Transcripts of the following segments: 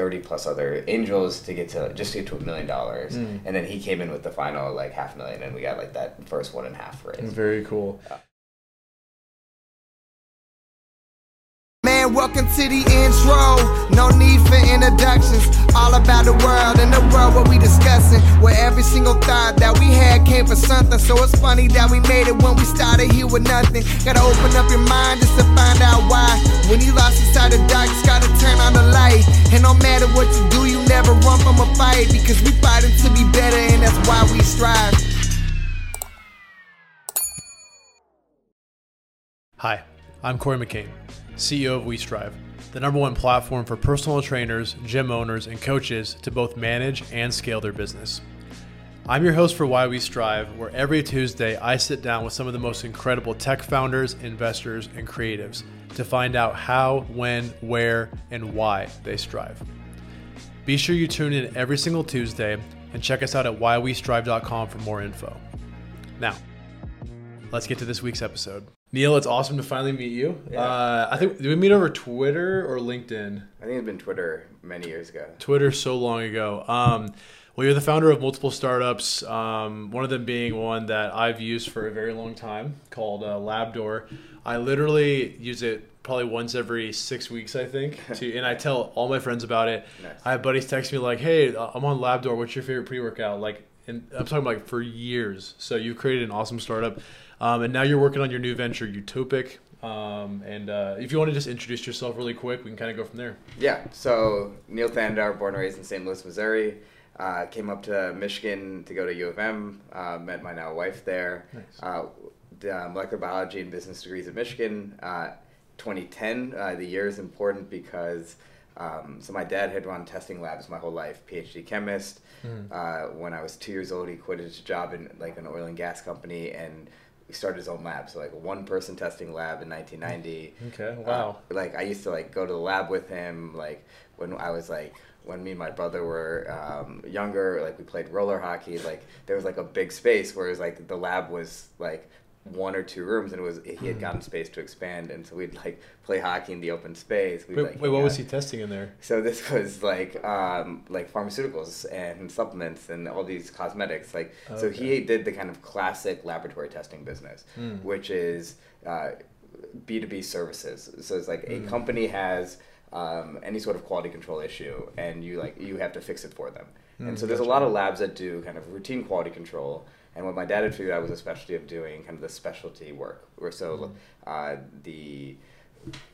30 plus other angels to get to just to get to a million dollars. Mm. And then he came in with the final like half million, and we got like that first one and a half raise. Very cool. Man, welcome to the intro. No need for introductions. All about the world and the world what we discussing. Where every single thought that we had came from something. So it's funny that we made it when we started here with nothing. Gotta open up your mind just to find out why. When you lost inside the dark, just gotta turn on the light. And no matter what you do, you never run from a fight. Because we fighting to be better, and that's why we strive. Hi, I'm Corey McCain, CEO of WeStrive, the number one platform for personal trainers, gym owners, and coaches to both manage and scale their business. I'm your host for Why We Strive, where every Tuesday I sit down with some of the most incredible tech founders, investors, and creatives to find out how, when, where, and why they strive. Be sure you tune in every single Tuesday and check us out at whywestrive.com for more info. Now, let's get to this week's episode. Neil, it's awesome to finally meet you. Yeah. Uh, I think did we meet over Twitter or LinkedIn? I think it's been Twitter many years ago. Twitter so long ago. Um, well, you're the founder of multiple startups. Um, one of them being one that I've used for a very long time called uh, Labdoor. I literally use it probably once every six weeks, I think. To and I tell all my friends about it. Nice. I have buddies text me like, "Hey, I'm on Labdoor. What's your favorite pre-workout?" Like, and I'm talking like for years. So you've created an awesome startup, um, and now you're working on your new venture, Utopic. Um, and uh, if you want to just introduce yourself really quick, we can kind of go from there. Yeah, so Neil Thanedar, born and raised in St. Louis, Missouri. Uh, came up to Michigan to go to U of M. Uh, met my now wife there. Nice. Uh, uh, molecular biology and business degrees at Michigan. Uh, 2010, uh, the year is important because um, so my dad had run testing labs my whole life, PhD chemist. Uh, when I was two years old, he quit his job in like an oil and gas company and he started his own lab. So like a one person testing lab in 1990. Okay. Uh, Wow. like I used to like go to the lab with him. Like when I was like when me and my brother were um, younger, like we played roller hockey. Like there was like a big space where it was like the lab was like one or two rooms, and it was he had gotten space to expand, and so we'd like play hockey in the open space. We'd, Wait, like, wait what was he testing in there? So this was like um, like pharmaceuticals and supplements and all these cosmetics. Like so he did the kind of classic laboratory testing business, Mm. which is B two B services. So it's like Mm. a company has um, any sort of quality control issue, and you like you have to fix it for them. and Mm, so there's a lot of labs that do kind of routine quality control. And what my dad had figured out was a specialty of doing kind of the specialty work. Where so Mm. uh, the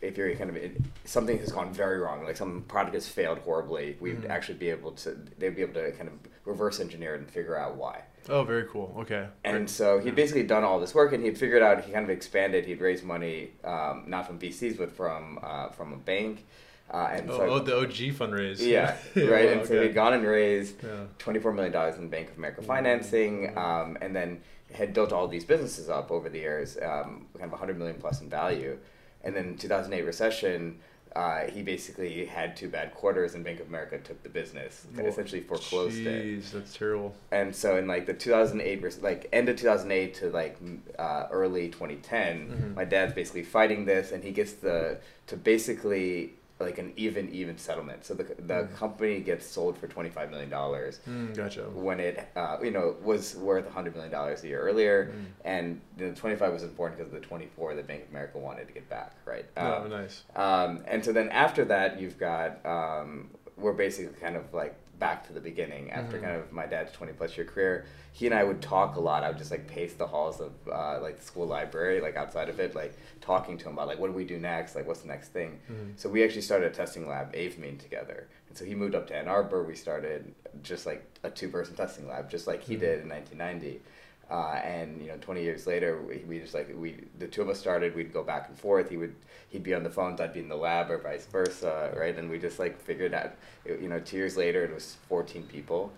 if you're kind of in, something has gone very wrong, like some product has failed horribly, we'd Mhm. actually be able to they'd be able to kind of reverse engineer it and figure out why. Oh, very cool. Okay. And so he'd basically done all this work, and he'd figured out he kind of expanded. He'd raised money um, not from VCs but from uh, from a bank, uh, and Oh, so oh, the OG fundraise. yeah, right. wow, and so okay. he'd gone and raised Yeah. twenty-four million dollars in Bank of America financing, um, and then had built all these businesses up over the years, um, kind of a hundred million plus in value. And then 2008 recession, uh, he basically had two bad quarters, and Bank of America took the business, and Whoa. essentially foreclosed it. Jeez, that's terrible. And so in like the 2008, like end of 2008 to like uh, early 2010, Mhm. my dad's basically fighting this, and he gets the to basically like an even even settlement. So the the Mm. company gets sold for 25 million dollars Mm, gotcha. when it uh, you know was worth 100 million dollars a year earlier, Mm. and the 25 was important because of the 24 that Bank of America wanted to get back, right? Oh, Um, nice. um, and so then after that, you've got um, we're basically kind of like back to the beginning after Mhm. kind of my dad's twenty plus year career. He and I would talk a lot. I would just like pace the halls of uh, like the school library, like outside of it, like talking to him about like what do we do next, like what's the next thing. Mhm. So we actually started a testing lab, Avomeen, together. And so he moved up to Ann Arbor. We started just like a two person testing lab, just like he Mhm. did in 1990. Uh, and you know, 20 years later, we, we just like we the two of us started. We'd go back and forth. He would he'd be on the phones, I'd be in the lab, or vice versa, right? And we just like figured out. it- You know, two years later, it was 14 people.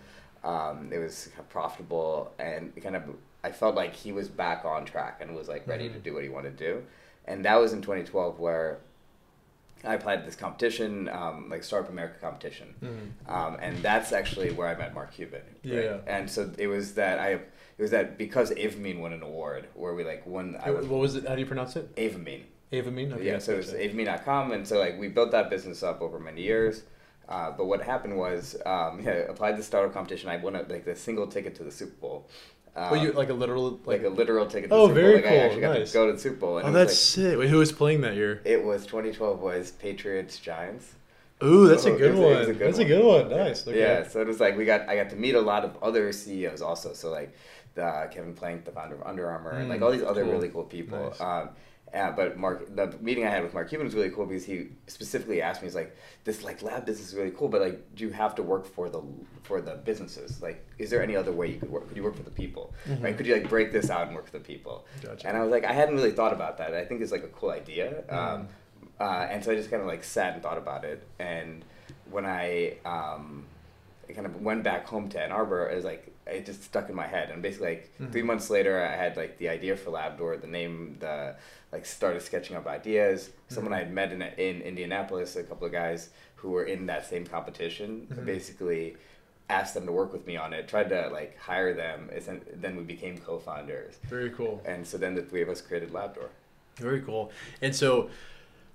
Um, it was profitable, and kind of I felt like he was back on track and was like ready to Mhm. do what he wanted to do. And that was in 2012 where I applied to this competition, um, like Startup America competition. Mhm. Um, and that's actually where I met Mark Cuban. right? Yeah. And so it was that I, it was that because Avomeen won an award where we like won. I was, what was it? How do you pronounce it? Avomeen. Avomeen. Okay, yeah. So it was. Avomeen.com, and so like we built that business up over many years. Uh, but what happened was, um, yeah, I applied to the startup competition. I won a, like the single ticket to the Super Bowl. Um, Well, you like a literal like like. a literal ticket. To Oh, the Super very Bowl. Like, I cool. actually got Nice. to go to the Super Bowl. And oh, that's like, sick. Wait, who was playing that year? It was 2012 was Patriots Giants. Ooh, that's a Oh, it good was a- it one. was a good that's a one. good one. Nice. Okay. Yeah, so it was like we got I got to meet a lot of other CEOs also. So like the Kevin Plank, the founder of Under Armour, and like Mm, all these other cool. really cool people. Nice. Um, uh, but Mark, the meeting I had with Mark Cuban was really cool because he specifically asked me, "He's like, this like lab business is really cool, but like, do you have to work for the for the businesses? Like, is there any other way you could work? Could you work for the people? Right? Could you like break this out and work for the people?" Gotcha. And I was like, I hadn't really thought about that. I think it's like a cool idea. Mm. Um, uh, and so I just kind of like sat and thought about it. And when I um, I kind of went back home to Ann Arbor, I was like it just stuck in my head. And basically, like Mhm. three months later, I had like the idea for Labdoor, the name, the like started sketching up ideas. Someone I had met in in Indianapolis, a couple of guys who were in that same competition, Mhm. basically asked them to work with me on it. Tried to like hire them. and then- Then we became co-founders, Very cool. and so then the three of us created Labdoor. Very cool. And so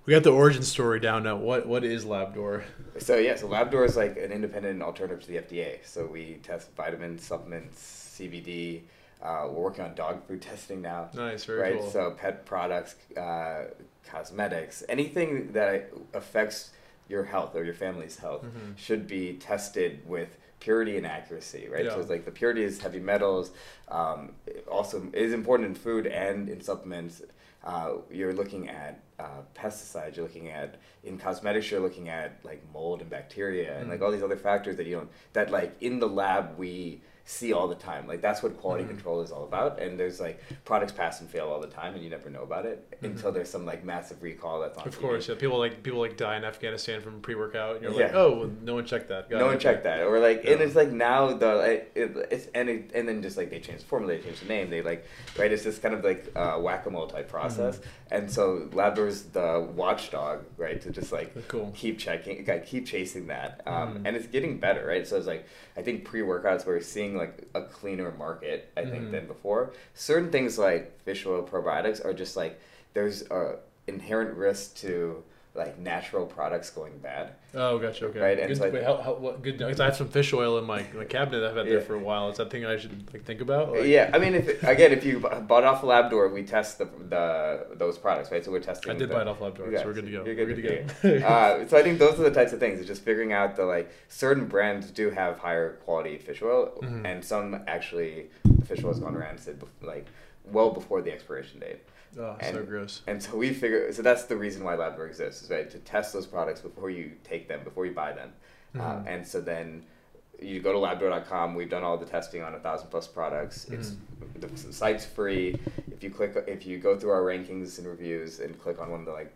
we got the origin story down now. What what is Labdoor? So yeah, so Labdoor is like an independent alternative to the FDA. So we test vitamins, supplements, CBD. Uh, we're working on dog food testing now. Nice. Very right. cool. So pet products, uh, cosmetics, anything that affects your health or your family's health Mhm. should be tested with purity and accuracy. Right. Yeah. So it's like the purity is heavy metals. Um, also is important in food and in supplements. Uh, you're looking at uh, pesticides. You're looking at in cosmetics. You're looking at like mold and bacteria and like Mhm. all these other factors that you don't that like in the lab we see all the time. Like that's what quality Mhm. control is all about. And there's like products pass and fail all the time, and you never know about it Mhm. until there's some like massive recall that's on. Of TV. course, yeah. People like people like die in Afghanistan from pre-workout, and you're like, oh, well, no one checked that. Got no it. one checked that, or like, and it's like now the it, it, it's and it, and then just like they change the formula, they change the name, they like right. It's just kind of like uh, whack a mole type process, Mm-hmm. and so Labdoor's the watchdog, right? To just like Cool. keep checking, like, keep chasing that, um, Mhm. and it's getting better, right? So it's like I think pre workouts we're seeing like a cleaner market, I think, Mhm. than before. Certain things like fish oil probiotics are just like there's a inherent risk to like natural products going bad. Oh, gotcha. Okay. Right, and Good, so I- wait, how, how, what, good. I have some fish oil in my, my cabinet I've had there for a while. Is that thing I should like think about? Like, yeah, I mean, if again, if you bought off Labdoor, we test the, the those products, right? So we're testing. I did the, buy it off Labdoor, Yeah, so we're good to go. You're We're good, good to to go. uh, so I think those are the types of things. It's just figuring out the like certain brands do have higher quality fish oil, Mhm. and some actually the fish oil has gone around said like well before the expiration date. Oh, so gross. And so we figure so that's the reason why Labdoor exists, is right to test those products before you take them, before you buy them. Uh, Mhm. and so then you go to labdoor.com. We've done all the testing on a thousand plus products. It's the site's free. If you click, if you go through our rankings and reviews and click on one of the like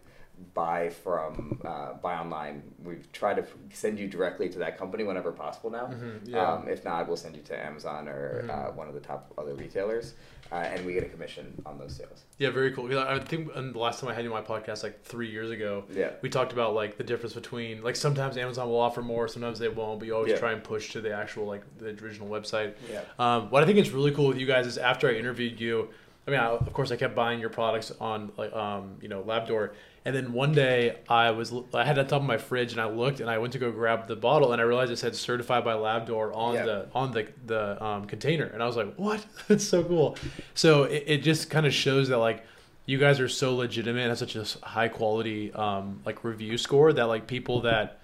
buy from uh, buy online, we try to send you directly to that company whenever possible now. Mhm, yeah. Um, if not, we'll send you to Amazon or Mhm. uh, one of the top other retailers, uh, and we get a commission on those sales. Yeah, very cool. I think um, the last time I had you on my podcast, like three years ago, Yeah. we talked about like the difference between like sometimes Amazon will offer more, sometimes they won't, but you always Yeah. try and push to the actual like the original website. Yeah. Um, what I think is really cool with you guys is after I interviewed you, I mean, I, of course, I kept buying your products on like um, you know Labdoor, and then one day I was I had on top of my fridge and I looked and I went to go grab the bottle and I realized it said certified by Labdoor on the on the the um, container and I was like, what? That's so cool. So it, it just kind of shows that like you guys are so legitimate and have such a high quality um, like review score that like people that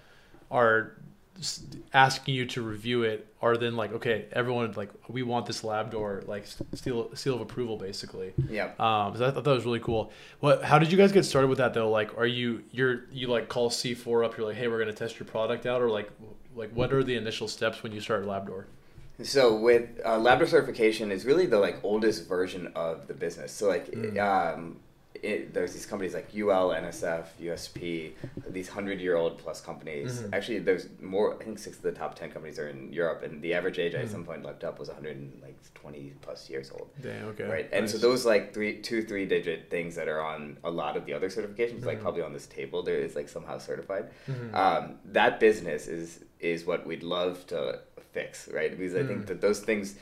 are asking you to review it are then like okay everyone like we want this Labdoor like seal seal of approval basically Yeah. um so I thought that was really cool what how did you guys get started with that though like are you you're you like call c4 up you're like hey we're gonna test your product out or like like what are the initial steps when you start Labdoor So with uh, Labdoor certification is really the like oldest version of the business. So like Mm. um, it, there's these companies like UL, NSF, USP, these hundred year old plus companies. Mhm. Actually, there's more. I think six of the top ten companies are in Europe, and the average age I at some point looked up was 120 plus years old. Damn, okay Right, and so those like three, two, three digit things that are on a lot of the other certifications, like Mhm. probably on this table, there is like somehow certified. Mhm. Um, that business is is what we'd love to fix, right? Because I Mm. think that those things,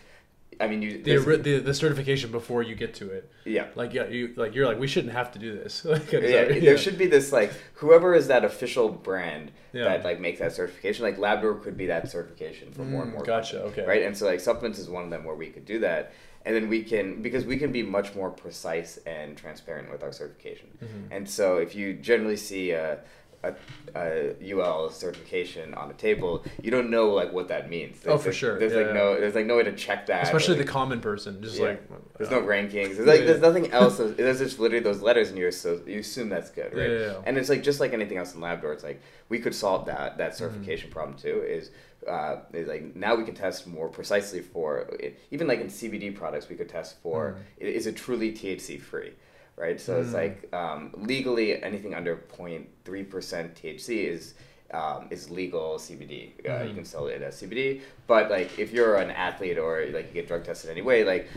I mean, you the, the the certification before you get to it. yeah. Like yeah, you like you're like we shouldn't have to do this. Like, yeah, yeah, there should be this like whoever is that official brand Yeah. that like makes that certification. Like Labdoor could be that certification for more and Mm, more. gotcha, okay. Right, and so like supplements is one of them where we could do that, and then we can because we can be much more precise and transparent with our certification. Mm-hmm. And so if you generally see a a, a UL certification on the table, you don't know like what that means. Oh, for There's- sure. There's Yeah, like yeah. no there's like no way to check that. especially like, the common person, just Yeah. like there's no rankings. There's like there's nothing else. There's just literally those letters, and you so you assume that's good, right? Yeah. And it's like just like anything else in Labdoor, it's like we could solve that that Mm-hmm. certification problem too. Is uh, is like now we can test more precisely for even like in CBD products, we could test for Mm. i- is it truly THC free, right? So it's Mm. like um, legally anything under 0.3 percent THC is. Um, is legal CBD. Uh, Mm-hmm. You can sell it as CBD, but like if you're an athlete or like you get drug tested anyway, like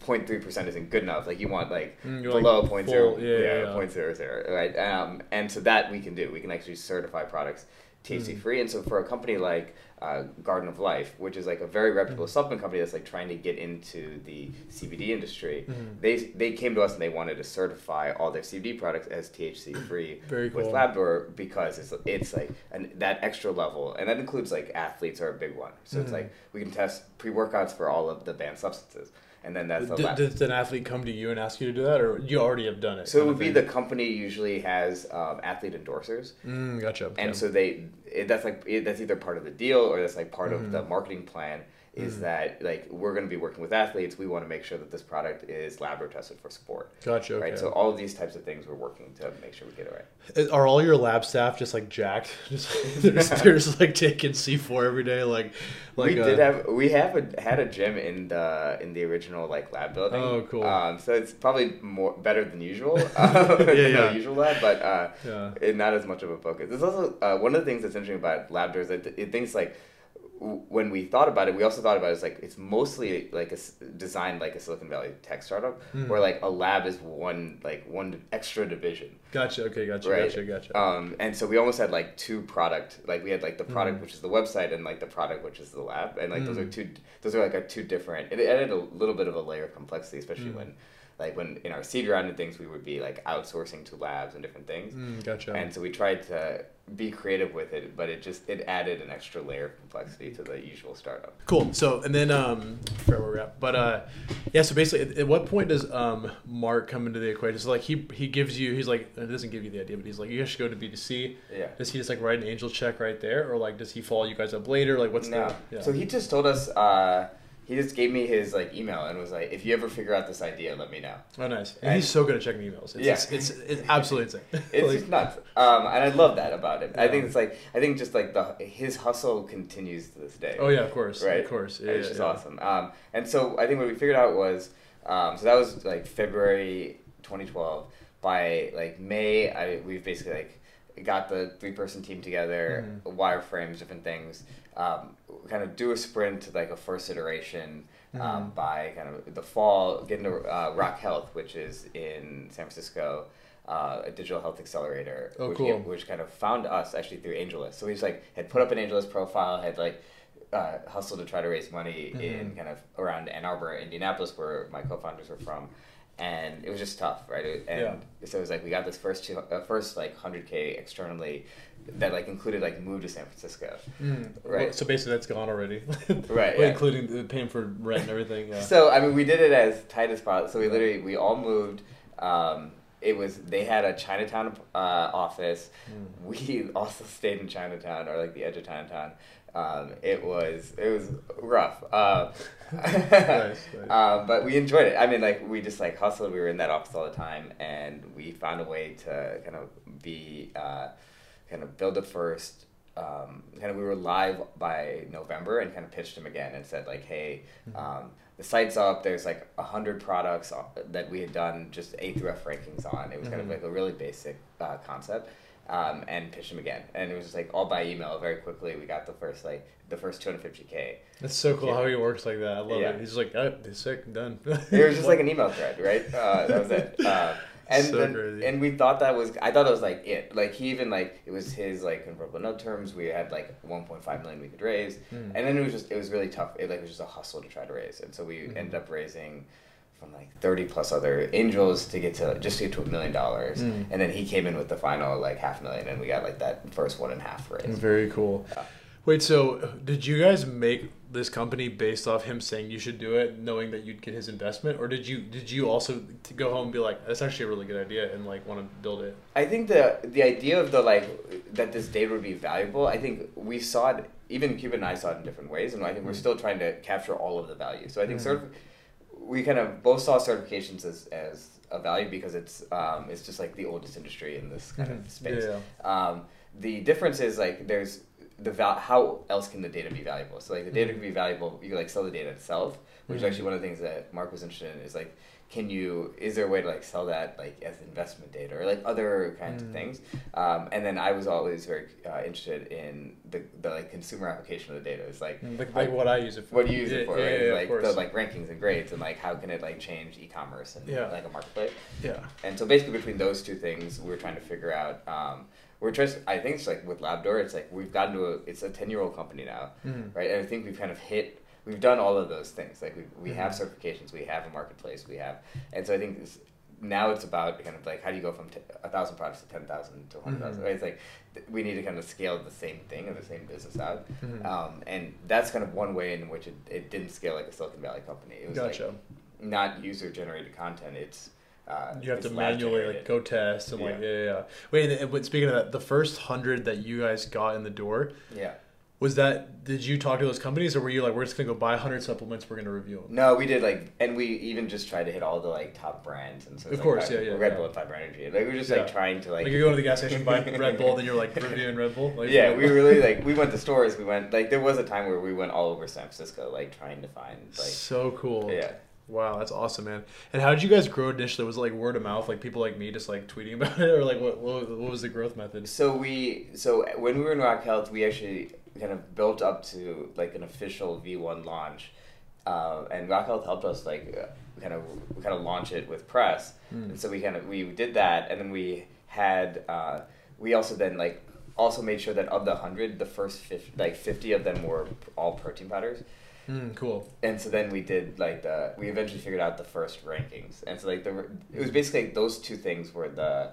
0.3 percent isn't good enough. Like you want like Mm, like below point zero, full- yeah, yeah, yeah. point zero zero, right? Um, and so that we can do. We can actually certify products THC Mm. free. And so for a company like uh, Garden of Life, which is like a very reputable Mm. supplement company that's like trying to get into the CBD industry, Mhm. they they came to us and they wanted to certify all their CBD products as THC free Very with cool. Labdoor because it's it's like an, that extra level, and that includes like athletes are a big one. So it's Mhm. like we can test pre workouts for all of the banned substances, and then that's the D- does an athlete come to you and ask you to do that, or you already have done it? So it would be thing? the company usually has um, athlete endorsers, Mm, gotcha. and so they it, that's like it, that's either part of the deal or that's like part of Mm-hmm. the marketing plan. Is that like we're going to be working with athletes? We want to make sure that this product is lab tested for sport, gotcha. Okay. right? So all of these types of things we're working to make sure we get it right. Uh, Are all your lab staff just like jacked? Just they're, just, they're just like taking C four every day, like like we uh, did have we have a, had a gym in the in the original like lab building. Oh, cool. Um, so it's probably more better than usual. uh, than yeah. usual lab, but uh, Yeah. it, not as much of a focus. it's also uh, one of the things that's interesting about Labdoor's that it thinks like when we thought about it, we also thought about it as like it's mostly like a, designed like a Silicon Valley tech startup, Hmm. where like a lab is one like one extra division. Gotcha. Okay. Gotcha. Right. Gotcha. Gotcha. Um, and so we almost had like two product, like we had like the product Mm. which is the website and like the product which is the lab, and like those are Mm. two, those are like a two different. It added a little bit of a layer of complexity, especially Mm. when, like when in our seed round and things, we would be like outsourcing to labs and different things, Mm, gotcha. and so we tried to be creative with it, but it just it added an extra layer of complexity to the usual startup. Cool. So and then um, where we're at, but uh, yeah. So basically, at, at what point does um Mark come into the equation? So like he he gives you, he's like it doesn't give you the idea, but he's like you guys should go to B 2 C. Yeah. Does he just like write an angel check right there, or like does he follow you guys up later? Like what's no. the yeah. So he just told us. Uh, he just gave me his like email and was like, "If you ever figure out this idea, let me know." oh nice. And he's so good at checking emails. It's, Yeah. it's, it's it's absolutely insane. It's Like, just nuts, um, and I love that about him. I think it's like I think just like the his hustle continues to this day. oh yeah, of course, right, of course. Yeah, it's yeah, just yeah. awesome. Um, and so I think what we figured out was, um, so that was like February 2012. By like May, I we've basically like got the three person team together, Mhm. wireframes, different things. Um, kind of do a sprint to like a first iteration. Um, Mhm. by kind of the fall, get into uh, Rock Health, which is in San Francisco, uh, a digital health accelerator, Oh, which, cool. which kind of found us actually through AngelList. So we just like had put up an AngelList profile, had like uh, hustled to try to raise money in Mhm. kind of around Ann Arbor, Indianapolis, where my co-founders were from, and it was just tough, right? It- And so it was like we got this first two, uh, first like hundred k externally, that like included like move to San Francisco. Mm. Right. Well, so basically, that's gone already. Right, Well, yeah. Including the paying for rent and everything. Yeah. So I mean, we did it as tight as possible. So we literally we all moved. Um, it was they had a Chinatown uh, office. Mm. We also stayed in Chinatown or like the edge of Chinatown. Um, it was it was rough. Uh, nice. um, but we enjoyed it. I mean, like we just like hustled. We were in that office all the time, and we found a way to kind of be uh, kind of build it first. Um, kind of we were live by November and kind of pitched him again and said like, hey, um, the site's up. There's like a hundred products uh, that we had done just A through F rankings on. It was kind of Mhm. like a really basic uh, concept. Um, and pitched him again, and it was just like all by email. Very quickly, we got the first like the first 250k. That's so cool Yeah. how he works like that. I love Yeah. it. He's like, oh, sick, done. It was just like an email thread, right? Uh, that was it. Uh, and So then, crazy. and we thought that was I thought it was like it like he even like it was his like convertible note terms we had like 1.5 million we could raise Hmm. and then it was just it was really tough it like it was just a hustle to try to raise and so we Mhm. ended up raising from like 30 plus other angels to get to just to get to a million dollars Mm. and then he came in with the final like half million and we got like that first one and a half raise Very cool. Yeah. Wait, so did you guys make this company based off him saying you should do it, knowing that you'd get his investment, or did you did you also to go home and be like, that's actually a really good idea, and like want to build it? I think the the idea of the like that this data would be valuable. I think we saw it. Even Cuban and I saw it in different ways, and I think we're Mm. still trying to capture all of the value. So I think Mm. sort of we kind of both saw certifications as as a value because it's um, it's just like the oldest industry in this kind of space. Yeah. Um, the difference is like there's the val- how else can the data be valuable? So like the data Mhm. can be valuable. You can like sell the data itself, which is Mhm. actually one of the things that Mark was interested in. Is like, can you? Is there a way to like sell that like as investment data or like other kinds Mm. of things? Um, and then I was always very uh, interested in the, the like consumer application of the data. It's like Like, like what I use it for. what do you use it for? Yeah, right? yeah, like the like rankings and grades and like how can it like change e-commerce and Yeah. like a marketplace. yeah. And so basically between those two things, we're trying to figure out. Um, we're just. I think it's like with Labdoor, it's like we've gotten to a. It's a ten year old company now, Mhm. right? And I think we've kind of hit. We've done all of those things. Like we we have Mhm. certifications, we have a marketplace, we have, and so I think this, now it's about kind of like how do you go from t- a thousand products to ten thousand to one hundred thousand? Mhm. Right? It's like th- we need to kind of scale the same thing or the same business out, Mhm. um, and that's kind of one way in which it, it didn't scale like a Silicon Valley company. It was Gotcha. like not user generated content. It's uh, you have to manually like go test and like Yeah. yeah yeah. yeah. Wait, and, but speaking of that, the first hundred that you guys got in the door Yeah. Was that? Did you talk to those companies, or were you like, we're just gonna go buy hundred supplements, we're gonna review them? No, we did like, and we even just tried to hit all the like top brands, and so Of like, course, yeah, yeah, Red. Bull and 5-hour Energy. Like we were just Yeah. like trying to like, Like, you're going to the gas station, buy Red Bull, then you're like reviewing Red Bull. Like, yeah, we really like we went to stores. We went like there was a time where we went all over San Francisco, like trying to find like so cool. yeah. Wow, that's awesome, man. And how did you guys grow initially? Was it like word of mouth, like people like me just like tweeting about it, or like what what, what was the growth method? So we so when we were in Rock Health, we actually kind of built up to like an official V1 launch, uh, and Rock Health helped us like uh, kind of kind of launch it with press, Mm. and so we kind of we did that, and then we had uh, we also then like also made sure that of the hundred, the first 50, like fifty of them were all protein powders. Mm, cool. and so then we did like the we eventually figured out the first rankings and so like the it was basically like those two things were the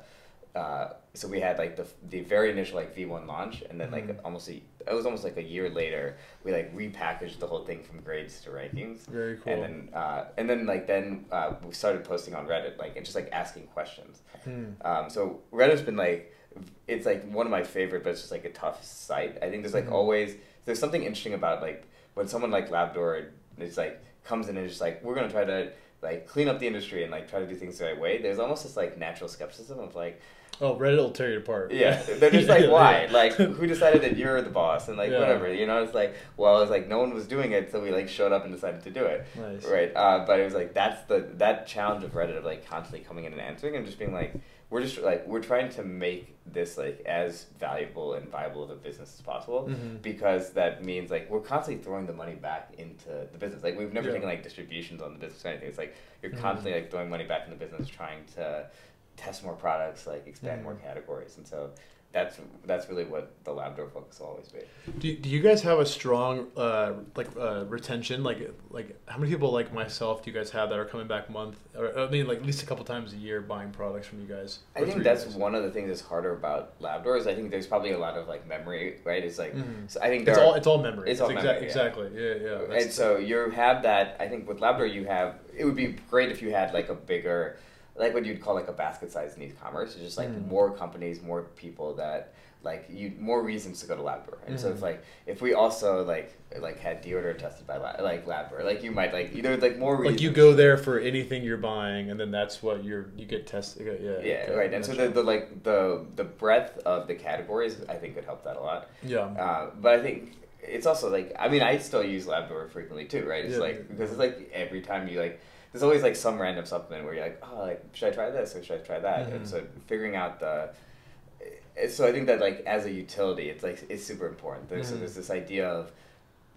uh, so we had like the the very initial like V1 launch and then like Mhm. almost a, it was almost like a year later we like repackaged the whole thing from grades to rankings Very cool. and then uh, and then like then uh, we started posting on Reddit like and just like asking questions Mm. um, so Reddit's been like, it's like one of my favorite, but it's just like a tough site. I think there's like Mhm. always there's something interesting about like when someone like Labdoor is like comes in and just like we're gonna try to like clean up the industry and like try to do things the right way. There's almost this like natural skepticism of like Oh, Reddit will tear you apart. yeah, they're just like why yeah. like who decided that you're the boss and like Yeah. whatever you know it's like well it's like no one was doing it so we like showed up and decided to do it. Nice. Right. Uh, but it was like that's the that challenge of Reddit of like constantly coming in and answering and just being like we're just like we're trying to make this like as valuable and viable of a business as possible Mhm. because that means like we're constantly throwing the money back into the business. Like we've never Yeah. taken like distributions on the business or anything. It's like you're Mhm. constantly like throwing money back in the business, trying to test more products, like expand more categories, and so that's that's really what the Labdoor focus will always be. Do, do you guys have a strong uh, like uh, retention? Like like how many people like myself do you guys have that are coming back month? Or I mean, like at least a couple times a year buying products from you guys. I think that's guys? one of the things that's harder about Labdoor is I think there's probably a lot of like memory, right? It's like Mhm. so I think It's are, all it's all memory. It's all exa- memory, yeah. Exactly. Yeah, yeah. and so you have that. I think with Labdoor you have. It would be great if you had like a bigger, like what you'd call like a basket size in e-commerce. It's just like Mm. more companies, more people that like you more reasons to go to Labdoor. And so Mhm. it's like if we also like like had deodorant tested by La- like Labdoor, like you might like you know like more reasons. like you go there for anything you're buying, and then that's what you're you get tested. Yeah. Yeah, okay, right. And so the, the like the the breadth of the categories I think could help that a lot. yeah. Uh, but I think it's also like I mean I still use Labdoor frequently too, right? It's Yeah. like because it's like every time you like there's always like some random supplement where you're like oh like should I try this or should I try that? Mhm. And so figuring out the eh, so I think that like as a utility it's like it's super important. There's Mhm. there's this idea of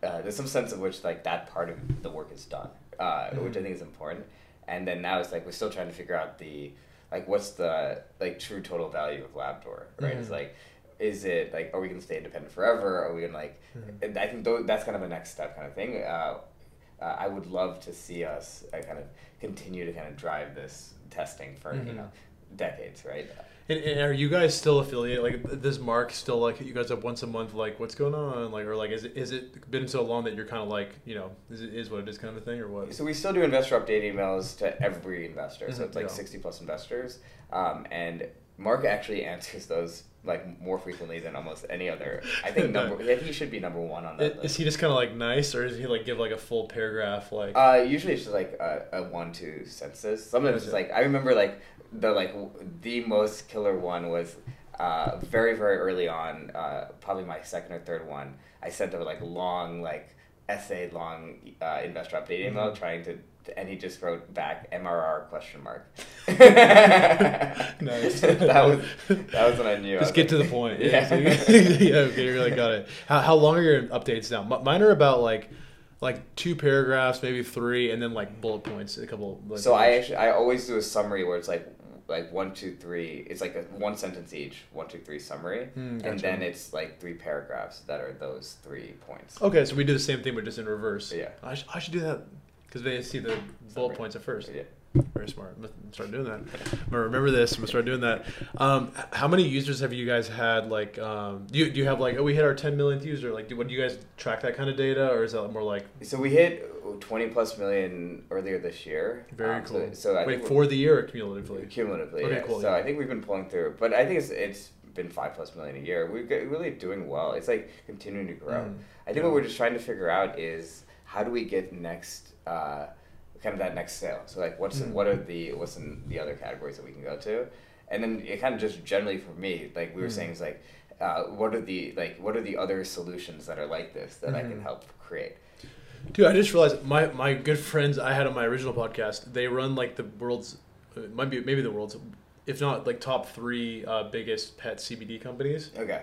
uh, there's some sense of which like that part of the work is done, uh, which I think is important. And then now it's like we're still trying to figure out the like what's the like true total value of Labdoor, right? It's Mhm. like, is it like are we gonna stay independent forever? Are we gonna like? Mhm. and I think tho- that's kind of a next step kind of thing. Uh, uh, I would love to see us uh, kind of continue to kind of drive this testing for you Mhm. know decades, right? And, and are you guys still affiliated? Like, does Mark still like you guys up once a month? Like, what's going on? Like, or like, is it is it been so long that you're kind of like, you know, is it is what it is kind of a thing, or what? So we still do investor update emails to every investor. So Mhm, it's like yeah. sixty plus investors, um, and Mark actually answers those like more frequently than almost any other. I think number yeah, he should be number one on that Is list. Is he just kind of like nice, or does he like give like a full paragraph? Like, Uh, usually it's just like a, a one two sentences. Sometimes it's Okay. like I remember like the like the most killer one was uh, very very early on, uh, probably my second or third one. I sent a like long like essay long uh, investor update email Mhm. trying to, and he just wrote back MRR question mark. Nice. that was that was when I knew. I just was get to the point. Yeah. yeah. Okay, you really got it. How, how long are your updates now? Mine are about like like two paragraphs, maybe three, and then like bullet points, a couple. Like, So I actually I always do a summary where it's like like one two three. It's like a one sentence each. One two three summary, Hmm, and then it's like three paragraphs that are those three points. Okay, so we do the same thing, but just in reverse. Yeah. I, sh- I should do that because they see the bullet points at first. Yeah. Very smart. I'm gonna start doing that. I'm gonna remember this. I'm gonna start doing that. Um, how many users have you guys had? Like, um, do you, do you have like, oh, we hit our 10 millionth user? Like, do, what do you guys track that kind of data, or is that more like So we hit twenty plus million earlier this year. very Um, cool? So, so I Wait, think for the year cumulatively? cumulatively. Okay, yeah. cool, So yeah. I think we've been pulling through, but I think it's it's been five plus million a year. We're really doing well. It's like continuing to grow. Mm. I think what we're just trying to figure out is how do we get next, uh, kind of that next sale. So like, what's Mm. what are the what's in the other categories that we can go to, and then it kind of just generally for me, like we were Mm. saying, is like, uh, what are the like what are the other solutions that are like this that I Mhm. can help create. Dude, I just realized my, my good friends I had on my original podcast, they run like the world's, might be maybe the world's, if not like top three uh, biggest pet CBD companies. Okay,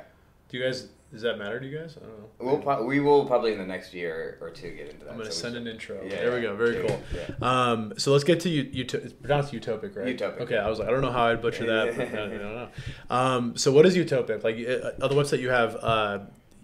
Do you guys? Does that matter to you guys? I don't know. we'll pro- we will probably in the next year or two get into that. I'm gonna so send should- an intro. Yeah, there we go. Very yeah, cool. yeah. Um, so let's get to you. Uto- it's pronounced utopic, right? Utopic, Okay. I was like, I don't know how I'd butcher that. but, uh, I don't know. Um, so what is utopic? Like uh, on the website, you have uh,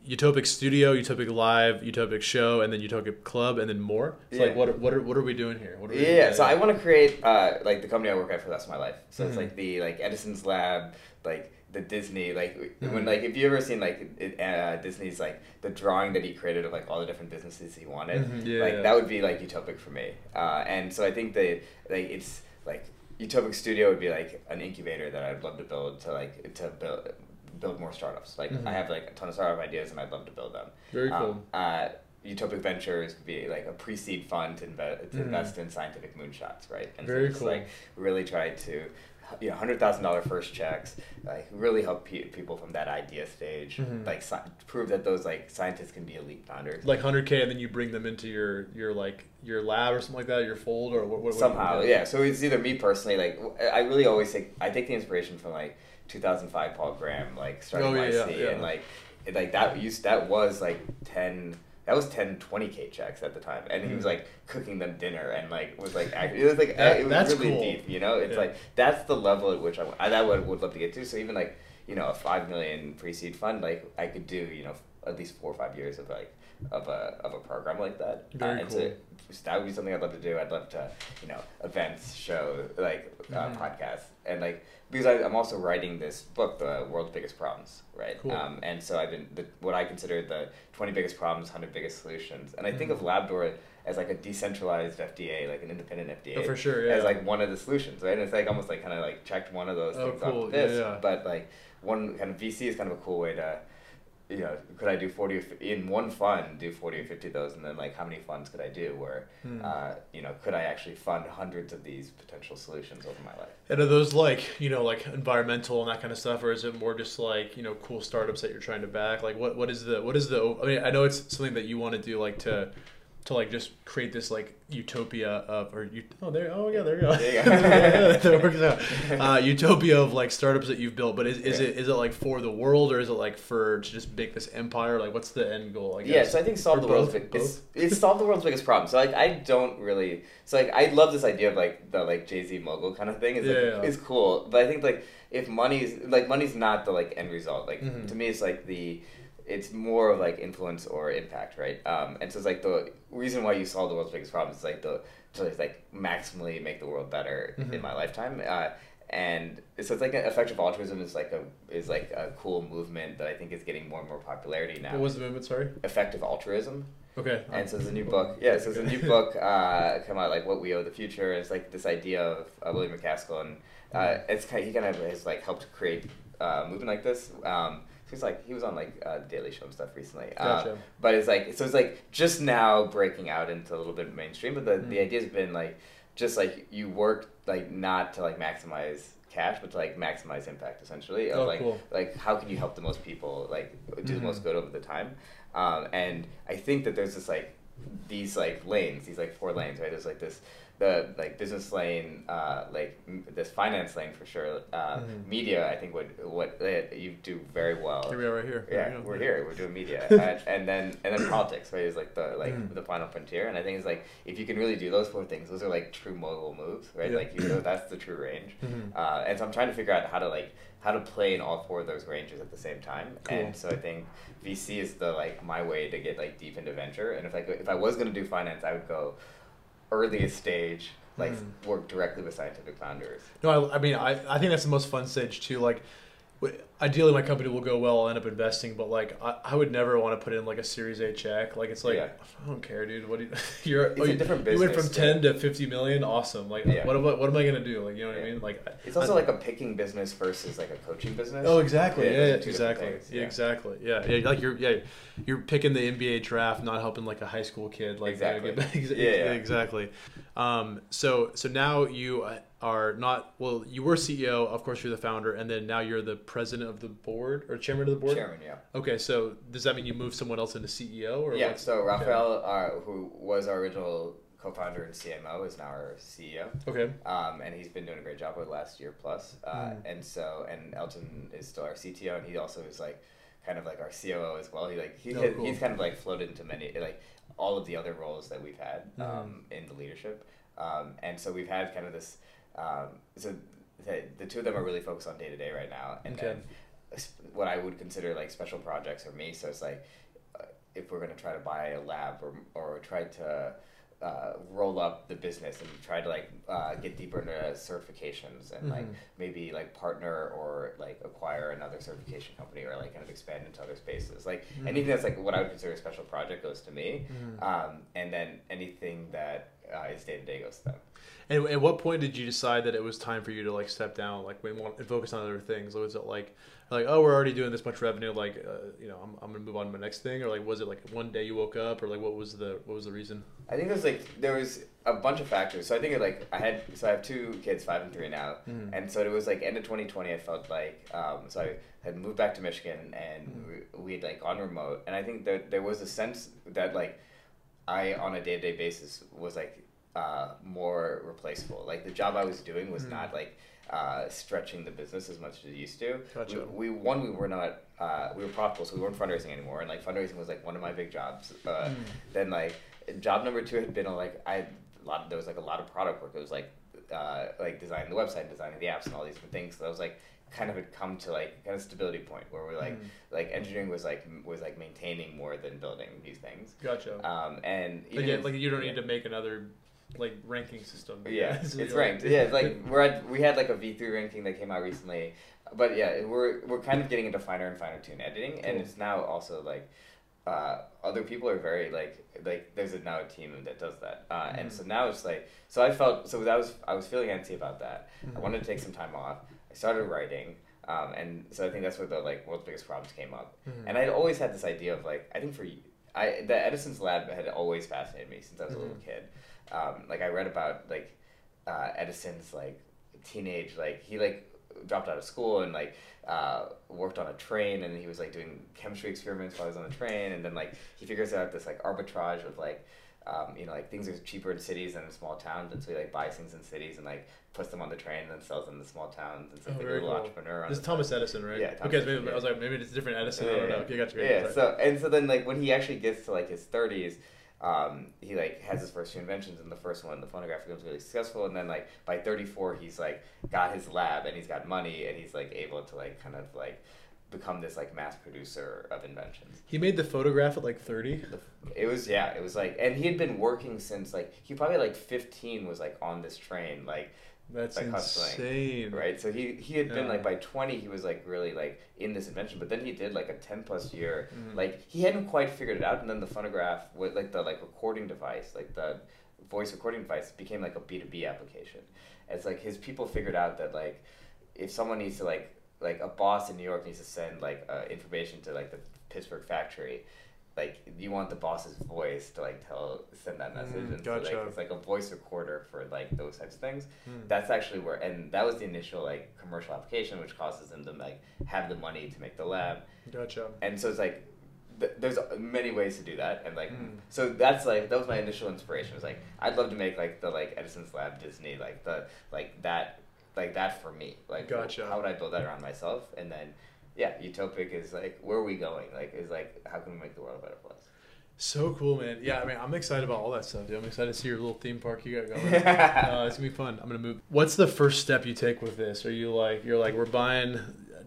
Utopic Studio, Utopic Live, Utopic Show, and then Utopic Club, and then more. So like, what are, what are what are we doing here? What are we Yeah, so I want to create uh, like the company I work at for the rest of my life. So Mhm. it's like the like Edison's Lab, like the Disney, like Mhm. when like if you ever seen like it, uh, Disney's like the drawing that he created of like all the different businesses he wanted, Mhm, yeah, like yeah. that would be like utopic for me. Uh, and so I think that like it's like utopic studio would be like an incubator that I'd love to build to like to build build more startups. Like Mhm. I have like a ton of startup ideas and I'd love to build them. Very cool. Um, uh, Utopic Ventures could be like a pre-seed fund to, inve- to Mhm. invest in scientific moonshots, right? And Very just, cool. Like really try to, you know, hundred thousand dollar first checks, like really help pe- people from that idea stage, Mhm. like sci- prove that those like scientists can be elite founders. like 100k, and then you bring them into your your like your lab or something like that, your fold or what? what what- Somehow, yeah. So it's either me personally, like i really always take I take the inspiration from like 2005 Paul Graham, like starting Oh, yeah, yeah, yeah. and like it, like that used that was like 10. That was 10, 20k checks at the time, and he was Mhm. like cooking them dinner and like was like act- it was like That- it was really cool. deep, you know. It's Yeah. like that's the level at which I, I that would would love to get to. So even like you know a five million pre seed fund, like I could do you know at least four or five years of like of a of a program like that. Very and cool. so that would be something I'd love to do. I'd love to, you know, events, show, like uh, Mhm. podcasts, and like because I, I'm also writing this book, The World's Biggest Problems, right? Cool. Um, and so I've been the, what I consider the 20 biggest problems, 100 biggest solutions, and I think Mhm. of Labdoor as like a decentralized FDA, like an independent FDA, Oh, for sure, yeah. as like one of the solutions, right? And it's like almost like kind of like checked one of those Oh, things cool. off the list, Yeah, yeah. but like one kind of VC is kind of a cool way to you know, could I do 40 or in one fund, do 40 or 50 of those, and then like how many funds could I do where, Hmm. uh, you know, could I actually fund hundreds of these potential solutions over my life? And are those like you know like environmental and that kind of stuff, or is it more just like you know cool startups that you're trying to back? Like what what is the what is the? I mean, I know it's something that you want to do like to to like just create this like utopia of or you oh there oh yeah there you go go. that works out uh, utopia of like startups that you've built but is, is Yeah. it is it like for the world or is it like for to just make this empire like what's the end goal I guess? Yeah, so I think solve Or the world's both? big, it's, it's solve the world's biggest problem. So like I don't really so like I love this idea of like the like Jay Z mogul kind of thing. It's like Yeah, yeah. it's cool, but I think like if money's like money's not the like end result. Like Mhm. to me, it's like the it's more of like influence or impact, right? Um, and so it's like the reason why you solve the world's biggest problems is like the to like maximally make the world better Mhm. in my lifetime. Uh, and so it's like effective altruism is like a is like a cool movement that I think is getting more and more popularity now. what was the movement sorry effective altruism? okay And so there's a new book. Yeah, so there's a new book uh, come out like what we owe the future. It's like this idea of uh, William MacAskill, and uh, it's kind of, he kind of has like helped create uh, a movement like this. Um, he's like he was on like uh, Daily Show and stuff recently. Uh, but it's like so it's like just now breaking out into a little bit mainstream. But the the Mm. idea's been like just like you work like not to like maximize cash, but to like maximize impact essentially. Of Oh, like cool. like how can you help the most people like do the Mhm. most good over the time um, and i think that there's this like these like lanes these like four lanes right there's like this the like business lane uh, like m- this finance lane for sure uh, Mhm. media i think would what uh, you do very well here we are right here yeah, we we're here. We're doing media, and, and then and then politics, right? Is like the like Mm. the final frontier, and I think it's like if you can really do those four things, those are like true mogul moves, right? Yeah. Like you know, that's the true range. Mhm. Uh, and so I'm trying to figure out how to like how to play in all four of those ranges at the same time. Cool. And so I think VC is the like my way to get like deep into venture. And if like if I was gonna do finance, I would go earliest stage, like Mm. work directly with scientific founders. No, I, I mean, I, I think that's the most fun stage too. Like, ideally, my company will go well. I'll end up investing, but like, I, I would never want to put in like a Series A check. Like, it's like Yeah. I don't care, dude. What do you? You're It's oh, a you, different business. you went from ten to fifty million. Awesome. Like, Yeah. what am I, what am I gonna do? Like, you know what I mean? Like, It's also I- like a picking business versus like a coaching business. Oh, exactly. Yeah, Yeah, yeah, are two different exactly. Yeah, yeah. exactly. Yeah, yeah. Like you're, yeah, you're picking the NBA draft, not helping like a high school kid. Like Exactly. get Yeah, yeah. exactly. Um, so, so now you uh, are not. Well, you were CEO. Of course, you're the founder, and then now you're the president of the board or chairman of the board. Chairman, yeah. Okay, so does that mean you move someone else into CEO or Yeah, what's- so Rafael, uh, who was our original co-founder and CMO, is now our CEO. Okay. Um, and he's been doing a great job over the last year plus. Uh, Mm. And so, and Elton is still our CTO, and he also is like kind of like our COO as well. He like he Oh, cool. he's kind of like floated into many like all of the other roles that we've had Mhm. um, in the leadership. Um, and so we've had kind of this. Um, so the, the two of them are really focused on day to day right now, and Okay. then what I would consider like special projects for me. So it's like uh, if we're gonna try to buy a lab or or try to uh, roll up the business and try to like uh, get deeper into certifications and like Mhm. maybe like partner or like acquire another certification company or like kind of expand into other spaces. Like Mhm. anything that's like what I would consider a special project goes to me, Mhm. um, and then anything that uh, is day to day goes to them. And at what point did you decide that it was time for you to like step down, like we want and focus on other things? Was it like, like oh, we're already doing this much revenue, like uh, you know, I'm, I'm gonna move on to my next thing, or like was it like one day you woke up, or like what was the what was the reason? I think there's like there was a bunch of factors. So I think it, like I had so I have two kids, five and three now, Mhm. and so it was like end of 2020. I felt like um, so I had moved back to Michigan and Mhm. we, we had like on remote, and I think that there was a sense that like I on a day to day basis was like uh, more replaceable. Like the job I was doing was Mhm. not like uh, stretching the business as much as it used to. Gotcha. We, we one we were not uh, we were profitable, so we weren't fundraising anymore, and like fundraising was like one of my big jobs. Uh, Mm. Then like job number two had been like I had a lot. There was like a lot of product work. It was like uh, like designing the website, designing the apps, and all these different things. So I was like kind of had come to like kind of stability point where we're like Mm. like engineering was like was like maintaining more than building these things. Gotcha. Um, and like, yeah, like you don't yeah. need to make another like ranking system. Yeah, it's like- ranked. Yeah, like we're at we had like a V three ranking that came out recently, but yeah, we're we're kind of getting into finer and finer tune editing, and it's now also like uh, other people are very like like there's a, now a team that does that, uh, and Mhm. so now it's like so I felt so that was I was feeling antsy about that. Mhm. I wanted to take some time off. I started writing. Um, and so I think that's where the like world's biggest problems came up. Mhm. And I'd always had this idea of like I think for I the Edison's lab had always fascinated me since I was a little Mhm. kid. Um, like I read about like uh, Edison's like teenage like he like dropped out of school and like uh, worked on a train and he was like doing chemistry experiments while he was on the train and then like he figures out this like arbitrage of like um, you know, like things are cheaper in cities than in small towns, and so he like buys things in cities and like puts them on the train and then sells them in the small towns. And so Oh, like a little cool. entrepreneur. This is Thomas Edison, right? Yeah, Thomas okay, maybe, yeah. I was like, maybe it's a different Edison. I don't know. yeah. Okay, gotcha. Yeah. Sorry. So and so then like when he actually gets to like his thirties, um, he like has his first two inventions, and the first one, the phonograph, becomes really successful, and then like by thirty four, he's like got his lab and he's got money, and he's like able to like kind of like become this like mass producer of inventions. he made the phonograph at like 30. It was yeah, it was like, and he had been working since like he probably like fifteen was like on this train like That's Like hustling, insane. right. So he he had been like by twenty he was like really like in this invention, but then he did like a ten plus year Mhm. like he hadn't quite figured it out, and then the phonograph with like the like recording device like the voice recording device became like a B two B application. It's like his people figured out that like if someone needs to like like a boss in New York needs to send like uh, information to like the Pittsburgh factory, like you want the boss's voice to like tell send that message, Mm, and so gotcha. like it's like a voice recorder for like those types of things. Hmm. That's actually where, and that was the initial like commercial application, which causes them to like have the money to make the lab, Gotcha. and so it's like. th- There's many ways to do that, and like, Mm. so that's like that was my initial inspiration. Was like, I'd love to make like the like Edison's Lab Disney, like the like that, like that for me. Like, Gotcha. how would I build that around myself? And then, yeah, Utopic is like, where are we going? Like, is like, how can we make the world a better place? So cool, man. Yeah, I mean, I'm excited about all that stuff, dude. I'm excited to see your little theme park you got going. uh, it's gonna be fun. I'm gonna move. What's the first step you take with this? Are you like, you're like, we're buying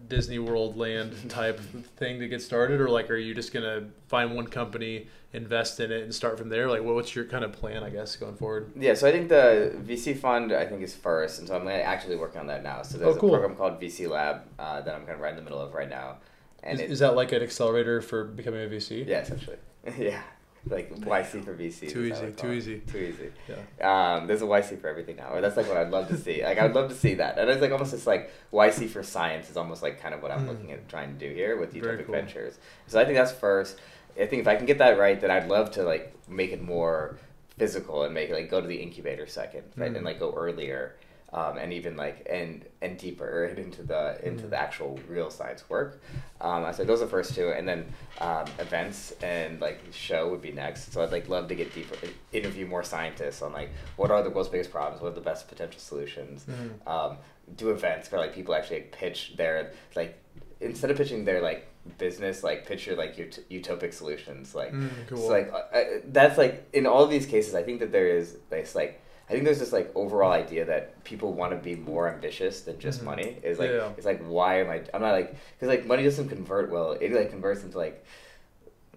Disney World land type thing to get started, or like, are you just gonna find one company, invest in it, and start from there? Like, what- what's your kind of plan, I guess, going forward? Yeah, so I think the VC fund I think is first, and so I'm actually working on that now. So there's Oh, cool. a program called VC Lab uh, that I'm kind of right in the middle of right now, and Is, it, is that like an accelerator for becoming a VC? yeah, essentially, yeah, like YC for VC. Too easy, too easy. too easy. Yeah. Um, there's a YC for everything now, that's like what I'd love to see. Like I'd love to see that, and it's like almost just like YC for science is almost like kind of what I'm Mm. looking at trying to do here with Very Utopic cool. Ventures. So I think that's first. I think if I can get that right, then I'd love to like make it more physical and make it like go to the incubator second, right, Mm. and like go earlier. Um, and even like and and deeper into the into Mm. the actual real science work. Um, I said those are the first two, and then um, events and like show would be next. So I'd like love to get deeper, interview more scientists on like what are the world's biggest problems, what are the best potential solutions. Mhm. Um, do events where like people actually like, pitch their like instead of pitching their like business, like pitch your like ut- utopic solutions. Like Mm, cool. so like uh, uh, that's like in all these cases, I think that there is this like. I think there's this like overall idea that people want to be more ambitious than just Mhm. money. Is like Yeah. it's like why am I? I'm not like because like money doesn't convert well. It like converts into like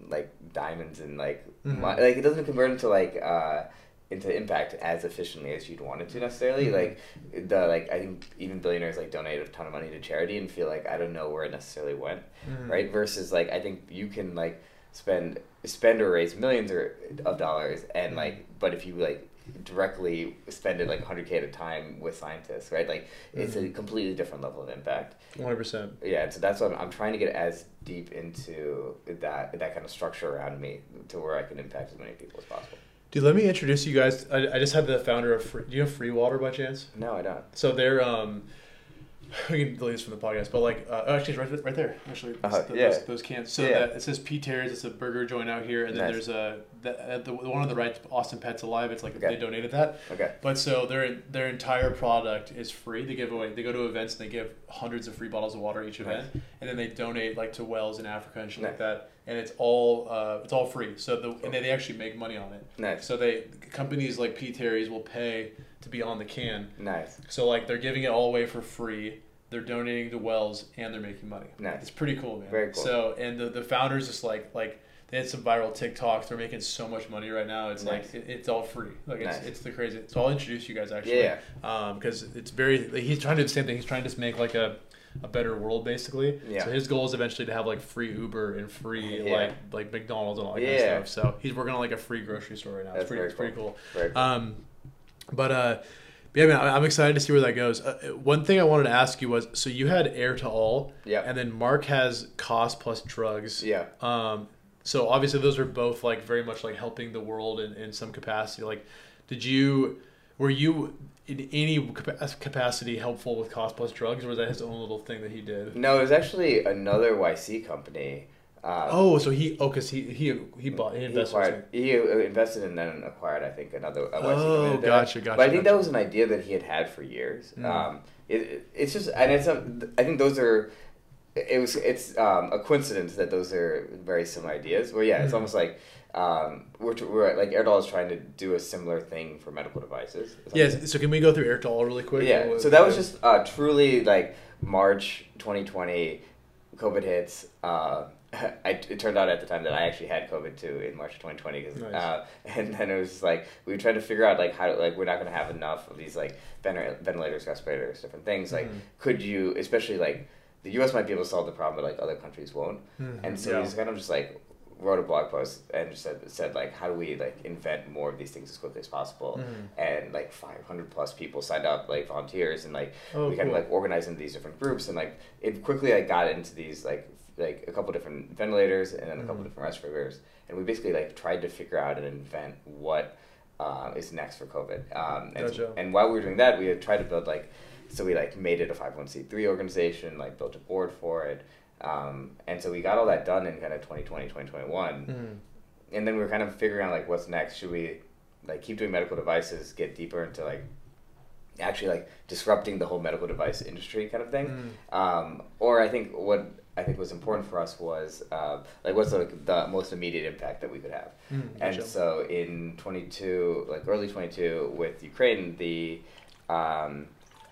like diamonds and like Mhm. mo- like it doesn't convert into like uh into impact as efficiently as you'd want it to necessarily. Mhm. Like the like I think even billionaires like donate a ton of money to charity and feel like I don't know where it necessarily went Mhm. right? Versus like I think you can like spend spend or raise millions or, of dollars and like but if you like directly spend it like 100k at a time with scientists right like it's a Mhm. completely different level of impact 100%. yeah and so that's what I'm, I'm trying to get as deep into that that kind of structure around me to where i can impact as many people as possible Dude, let me introduce you guys. I, I just had the founder of. Free, do you have Free Water by chance? no i don't So they're um, we can delete this from the podcast, but like uh, oh, actually, it's right, right there. Actually, Uh-huh, the- yeah. those, those cans. So Yeah. that it says P. Terry's. It's a burger joint out here, and then Nice. there's a the, uh, the, one on the right, Austin Pets Alive. It's like Okay. they donated that. okay But so their their entire product is free. They give away. They go to events and they give hundreds of free bottles of water each event, and then they donate like to wells in Africa and shit like that. And it's all uh, it's all free. So the and they, they actually make money on it. nice So they companies like P Terry's will pay to be on the can. nice So like they're giving it all away for free. They're donating to wells and they're making money. Nice. It's pretty cool, man. Very cool. So and the, the founders just like like they had some viral TikToks. They're making so much money right now. It's Nice. like it, it's all free. Like it's, Nice. it's the crazy. So I'll introduce you guys actually. Yeah. Um, because it's very like, he's trying to do the same thing. He's trying to just make like a a better world basically. Yeah. So his goal is eventually to have like free Uber and free Yeah. like like McDonald's and all that Yeah. kind of stuff. So he's working on like a free grocery store right now. That's it's pretty very it's pretty cool. very cool. Um, but uh, yeah, man, I'm excited to see where that goes. Uh, one thing I wanted to ask you was, so you had Air to All, Yeah. and then Mark has Cost Plus Drugs. yeah Um, so obviously those are both like very much like helping the world in, in some capacity. Like, did you, were you in any capacity helpful with Cost Plus Drugs, or was that his own little thing that he did? No, it was actually another YC company Um, Oh, so he oh, cause he he he bought he he invested. acquired. He invested and then acquired, I think, another. a Oh, gotcha, gotcha, But I think gotcha. that was an idea that he had had for years. Mm. Um, it, it- it's just, and it's. A, I think those are. It was. It's um, a coincidence that those are very similar ideas. Well, yeah, it's Mm. almost like um, we're, we're like Air to All is trying to do a similar thing for medical devices. Yes. So can we go through Air to All really quick? Yeah. We'll- So that was just uh, truly like March 2020, COVID hits. Uh, I, it turned out at the time that I actually had COVID too in March 2020, 'cause, Nice. uh, and then it was just like we tried to figure out like how to, like we're not gonna have enough of these like venti- ventilators, respirators, different things. Like, Mhm. could you, especially like the U.S. might be able to solve the problem, but like other countries won't. Mhm. And so Yeah. we just kind of just like wrote a blog post and just said, said like how do we like invent more of these things as quickly as possible Mhm. and like 500 plus people signed up like volunteers and like Oh, we kind of like organized into these different groups and like it quickly like got into these like like a couple different ventilators and then a couple Mhm. different respirators and we basically like tried to figure out and invent what uh, is next for covid um, and, Gotcha. and while we were doing that we had tried to build like so we like made it a 501c3 organization like built a board for it um, and so we got all that done in kind of 2020 2021 Mhm. and then we were kind of figuring out like what's next. Should we like keep doing medical devices, get deeper into like actually like disrupting the whole medical device industry kind of thing, Mm. um, or I think what I think was important for us was uh, like what's the, the most immediate impact that we could have. Mm, And gotcha. so in 22, like early 22 with Ukraine, the um,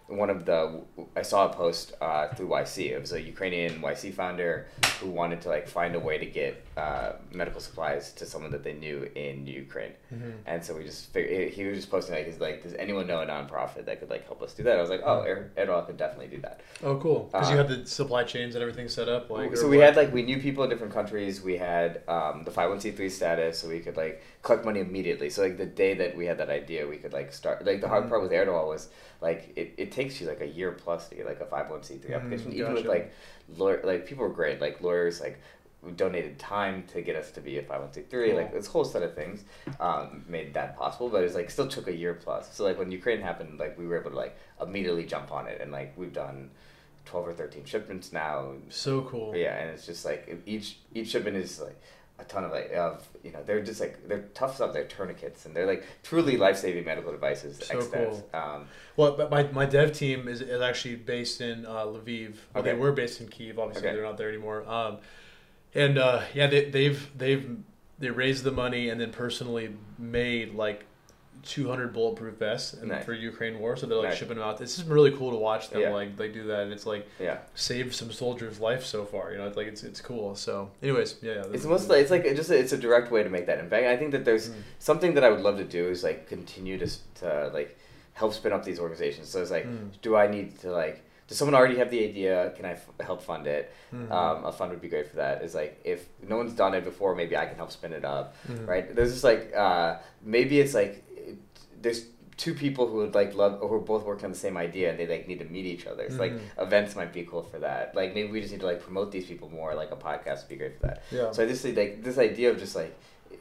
one of the I saw a post uh, through YC. It was a Ukrainian YC founder who wanted to like find a way to get uh, medical supplies to someone that they knew in Ukraine. Mhm. And so we just figured he was just posting like he's like, does anyone know a nonprofit that could like help us do that? I was like, oh, Ed- Edward could definitely do that. Oh, cool. Because you Uh, had the supply chains and everything set up. Like, so we what? had like we knew people in different countries. We had um, the five one c three status, so we could like collect money immediately. So like the day that we had that idea, we could like start. Like the hard Mhm. part with Air to All was like it, it takes you like a year plus to get like a five one c three Mhm, application. Even with like lawyer, like people were great. Like lawyers like donated time to get us to be a five one c three. Like this whole set of things um, made that possible. But it's like still took a year plus. So like when Ukraine happened, like we were able to like immediately jump on it, and like we've done. 12 or 13 shipments now So cool. yeah, and it's just like each each shipment is like a ton of like of you know they're just like they're tough stuff. They're tourniquets and they're like truly life saving medical devices. So extents. cool. Um, Well, but my, my dev team is, is actually based in uh, Lviv. Well, they were based in Kiev. Obviously, Okay. they're not there anymore. Um, and uh, yeah, they, they've they've they raised the money and then personally made like 200 bulletproof vests and Nice. for Ukraine war. So they're like Nice. shipping them out. It's just really cool to watch them Yeah. like they do that, and it's like yeah, saved some soldiers' life so far. You know, it's like it's it's cool. So, anyways, yeah, yeah. it's mostly like it's like just it's a direct way to make that impact. I think that there's Mm. something that I would love to do is like continue to to like help spin up these organizations. So it's like, Mm. do I need to like? Does someone already have the idea? Can I f- help fund it? Mhm. Um, a fund would be great for that. Is like if no one's done it before, maybe I can help spin it up. Mhm. right? There's just like uh, maybe it's like there's two people who would like love or who are both working on the same idea and they like need to meet each other. So like Mhm. events might be cool for that. Like maybe we just need to like promote these people more. Like a podcast would be great for that. Yeah. So I just like this idea of just like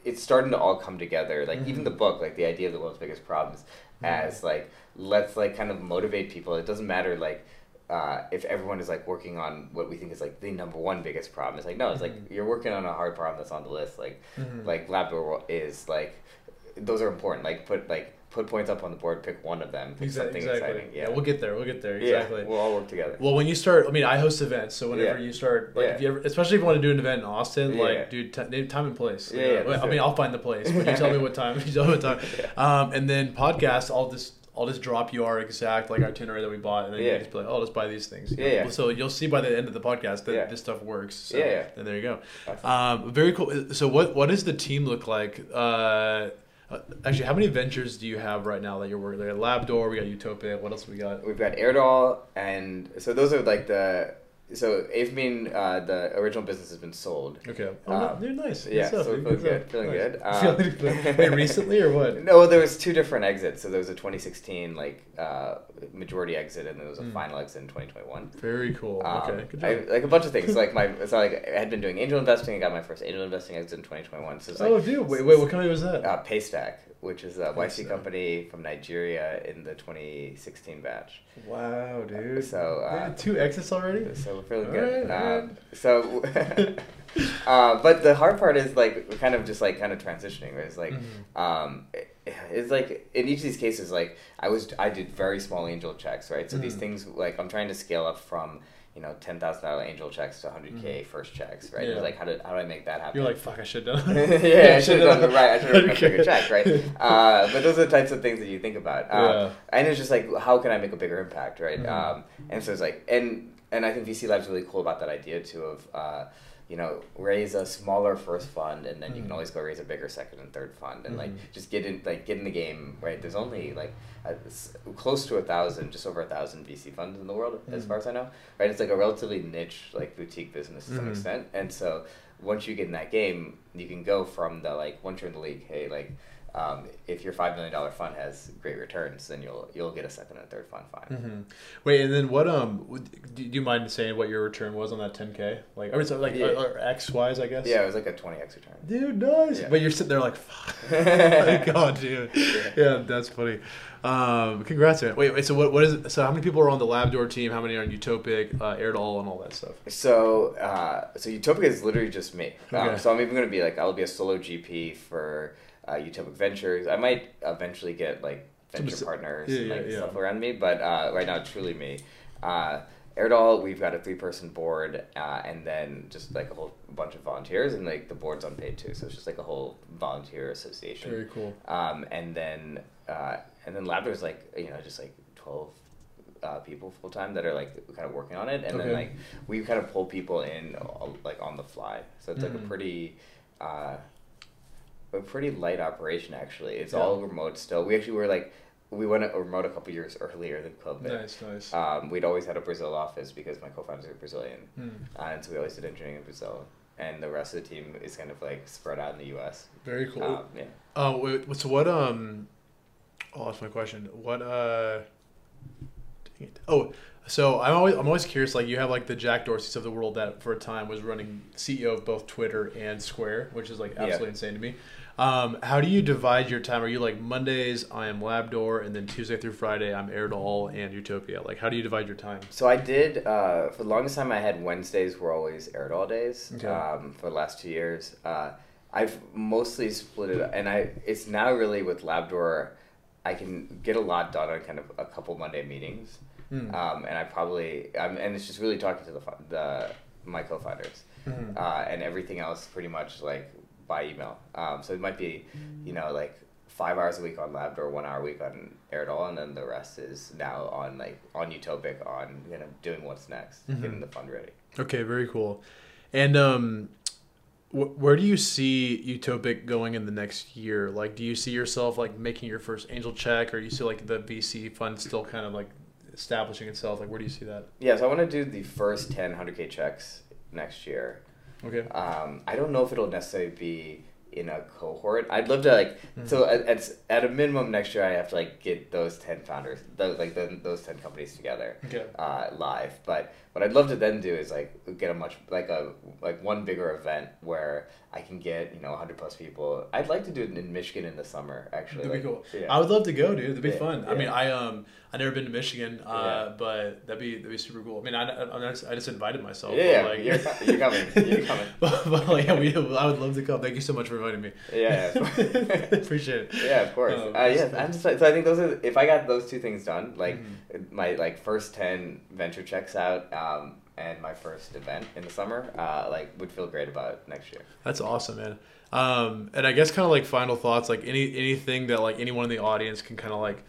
it's starting to all come together. Like even Mhm. the book, like the idea of the world's biggest problems, Mhm. as like let's like kind of motivate people. It doesn't matter like. Uh, if everyone is like working on what we think is like the number one biggest problem, it's like no, it's like Mhm. you're working on a hard problem that's on the list. Like Mhm. like Labdoor is like those are important. Like put like put points up on the board, pick one of them, pick Exa- something exactly. exciting. Yeah. Yeah, we'll get there. We'll get there. Yeah, Exactly. we'll all work together. Well, when you start, I mean, I host events, so whenever Yeah. you start, like, Yeah. if you ever, especially if you want to do an event in Austin, Yeah, like, dude, t- name time and place. Yeah, yeah, I let's mean. I'll find the place, but you tell me what time. You tell me what time. Um, and then podcast, I'll just. I'll just drop you our exact like itinerary that we bought, and then you Yeah. can just be like, "Oh, let's buy these things." Yeah, yeah. So you'll see by the end of the podcast that Yeah. this stuff works. So, Yeah, yeah. And there you go. Um, very cool. So what what does the team look like? Uh, uh, actually, how many ventures do you have right now that you're working? There, Labdoor, we got Utopic. What else we got? We've got Air to All, and so those are like the so Avomeen, uh, the original business has been sold. Okay. Oh, Um, no, you're nice. Good yeah, stuff, so dude. we're feeling stuff. good, feeling Nice. good. Um, Feeling good. Wait, recently or what? No, there was two different exits. So there was a 2016 like uh, majority exit, and then there was a Mm. final exit in 2021. Very cool. Um, okay. Good I, like a bunch of things. like my, so like I had been doing angel investing. I got my first angel investing exit in 2021. So it's like oh, dude. Wait, wait. What company was that? uh, Paystack. Which is a YC uh, company from Nigeria in the 2016 batch. Wow, dude. So, uh, two exits already. So we're feeling All good. right, um, so, uh, but the hard part is like we're kind of just like kind of transitioning. Right? It's like, Mhm. um, it- it's like in each of these cases, like I was I did very small angel checks, right? So these Mhm. things like I'm trying to scale up from you know ten thousand dollar angel checks to hundred k first checks, right? Mm-hmm. Yeah. It's like how do how do I make that happen? You're like, fuck, I should have done. yeah, I should have done the right. I should have done a bigger check, right? Uh, but those are the types of things that you think about. Um, Yeah. And it's just like, how can I make a bigger impact, right? Mhm. Um, and so it's like, and and I think VC Lab's really cool about that idea too of, uh, you know, raise a smaller first fund, and then you can Mhm. always go raise a bigger second and third fund, and like Mhm. just get in, like get in the game, right? There's only like a, close to a thousand, just over a thousand VC funds in the world, as Mhm. far as I know, right? It's like a relatively niche, like boutique business to some Mhm. extent, and so once you get in that game, you can go from the like once you're in the league, hey, like um, if your five million dollar fund has great returns, then you'll you'll get a second and third fund fine. hmm Wait, and then what? Um, do you mind saying what your return was on that 10k? Like, I mean, so like Yeah. or, or X wise, I guess. Yeah, it was like a twenty x return. Dude, nice. Yeah. But you're sitting there like, fuck. my God, dude. Yeah. Yeah, that's funny. Um, congrats, man. Wait, wait. So what? What is? it? So how many people are on the Labdoor team? How many are on Utopic, uh, Air to All, and all that stuff? So, uh, so Utopic is literally just me. Um, Okay. so I'm even going to be like, I'll be a solo GP for uh, Utopic Ventures. I might eventually get like venture s- partners yeah, and like yeah, yeah. stuff around me, but uh, right now it's truly me. Uh, Air to All, we've got a three-person board, uh, and then just like a whole bunch of volunteers, and like the board's unpaid too, so it's just like a whole volunteer association. Very cool. Um, and then uh, and then Labdoor is like you know just like twelve uh, people full time that are like kind of working on it, and Okay. then like we kind of pull people in uh, like on the fly. So it's like Mhm. a pretty. Uh, a pretty light operation actually. It's Yeah. all remote still. We actually were like we went remote a couple years earlier than Club Vid. Nice, nice. Um, we'd always had a Brazil office because my co-founders are Brazilian, Hmm. uh, and so we always did engineering in Brazil. And the rest of the team is kind of like spread out in the U.S. Very cool. Um, yeah. Oh, wait, so what? Um, oh, that's my question. What? Uh, dang it. Oh, so I'm always I'm always curious. Like you have like the Jack Dorsey's of the world that for a time was running CEO of both Twitter and Square, which is like Yeah. absolutely insane to me. Um, how do you divide your time? Are you like Mondays I am Labdoor, and then Tuesday through Friday I'm Air to All and Utopic? Like how do you divide your time? So I did uh, for the longest time. I had Wednesdays were always Air to All days Okay. um, for the last two years. Uh, I've mostly split it, and I it's now really with Labdoor, I can get a lot done on kind of a couple Monday meetings, Hmm. um, and I probably um, and it's just really talking to the the my co-founders, Mhm. uh, and everything else pretty much like by email. Um, so it might be, you know, like five hours a week on Labdoor, one hour a week on Air to All, and then the rest is now on like on Utopic on you know doing what's next, Mhm. getting the fund ready. Okay, very cool. And um, wh- where do you see Utopic going in the next year? Like, do you see yourself like making your first angel check, or you see like the VC fund still kind of like establishing itself? Like, where do you see that? Yeah, so I want to do the first 10 100k checks next year. Okay. Um, I don't know if it'll necessarily be in a cohort. I'd love to like so Mm-hmm. at, at at a minimum next year I have to like get those 10 founders, those like the, those 10 companies together. Okay. uh, live. But what I'd love to then do is like get a much like a like one bigger event where I can get you know hundred plus people. I'd like to do it in Michigan in the summer actually. That'd be cool. Yeah. I would love to go, dude. That'd be Yeah, fun. I mean, I um, I never been to Michigan, uh, Yeah. but that'd be that'd be super cool. I mean, I, I, I just, I just invited myself. Yeah, yeah, like, you're you're coming, you're coming. but, but, like, yeah, we, I would love to come. Thank you so much for inviting me. yeah, yeah. Appreciate it. yeah, of course. Oh, uh, yeah, I'm just so I think those are if I got those two things done, like Mhm. my like first ten venture checks out, um, and my first event in the summer, uh, like would feel great about next year. That's awesome, man. Um, and I guess kind of like final thoughts, like any anything that like anyone in the audience can kind of like,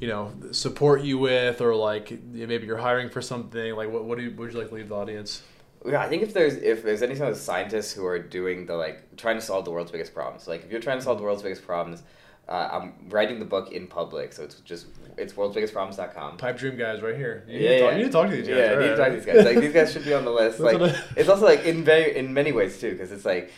you know, support you with, or like maybe you're hiring for something. Like, what what do you, would you like to leave the audience? Yeah, I think if there's if there's any sort of scientists who are doing the like trying to solve the world's biggest problems, like if you're trying to solve the world's biggest problems, uh, I'm writing the book in public, so it's just it's worldsbiggestproblems.com. Pipe dream guys, right here. You, Yeah, need, to talk, yeah. you need to talk to these guys. Yeah, I need to talk to these guys. Like these guys should be on the list. Like it's also like in very in many ways too, because it's like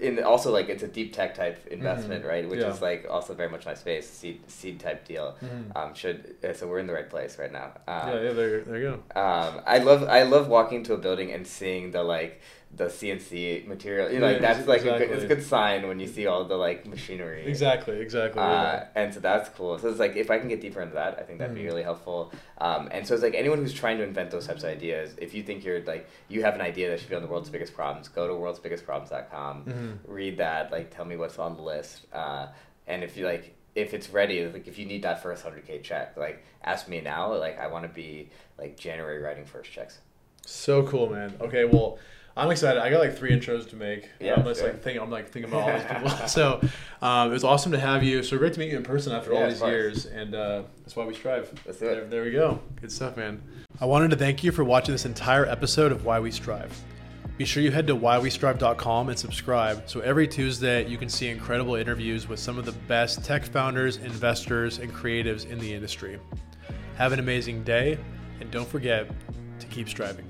in also like it's a deep tech type investment, Mhm. right? Which Yeah. is like also very much my space seed seed type deal. Mhm. Um, should uh, so we're in the right place right now. Um, yeah, yeah, there, there you go. um, I love I love walking to a building and seeing the like the CNC material. You know, like Yeah, that's like a good, it's a good sign when you see all the like machinery. Exactly, exactly. Uh, and so that's cool. So it's like if I can get deeper into that, I think that'd be Mhm. really helpful. Um, and so it's like anyone who's trying to invent those types of ideas. If you think you're like you have an idea that should be on the world's biggest problems, go to worldsbiggestproblems.com, Mhm. read that. Like tell me what's on the list. Uh, and if you like, if it's ready, like if you need that first hundred k check, like ask me now. Like I want to be like January writing first checks. So cool, man. Okay, well, I'm excited. I got like three intros to make. Yeah, I'm just like thinking. I'm like thinking about all these people. so um, it was awesome to have you. So great to meet you in person after Yeah, all these years, and uh, that's why we strive. Let's do There, it. there we go. Good stuff, man. I wanted to thank you for watching this entire episode of Why We Strive. Be sure you head to whywestrive.com and subscribe so every Tuesday you can see incredible interviews with some of the best tech founders, investors, and creatives in the industry. Have an amazing day, and don't forget to keep striving.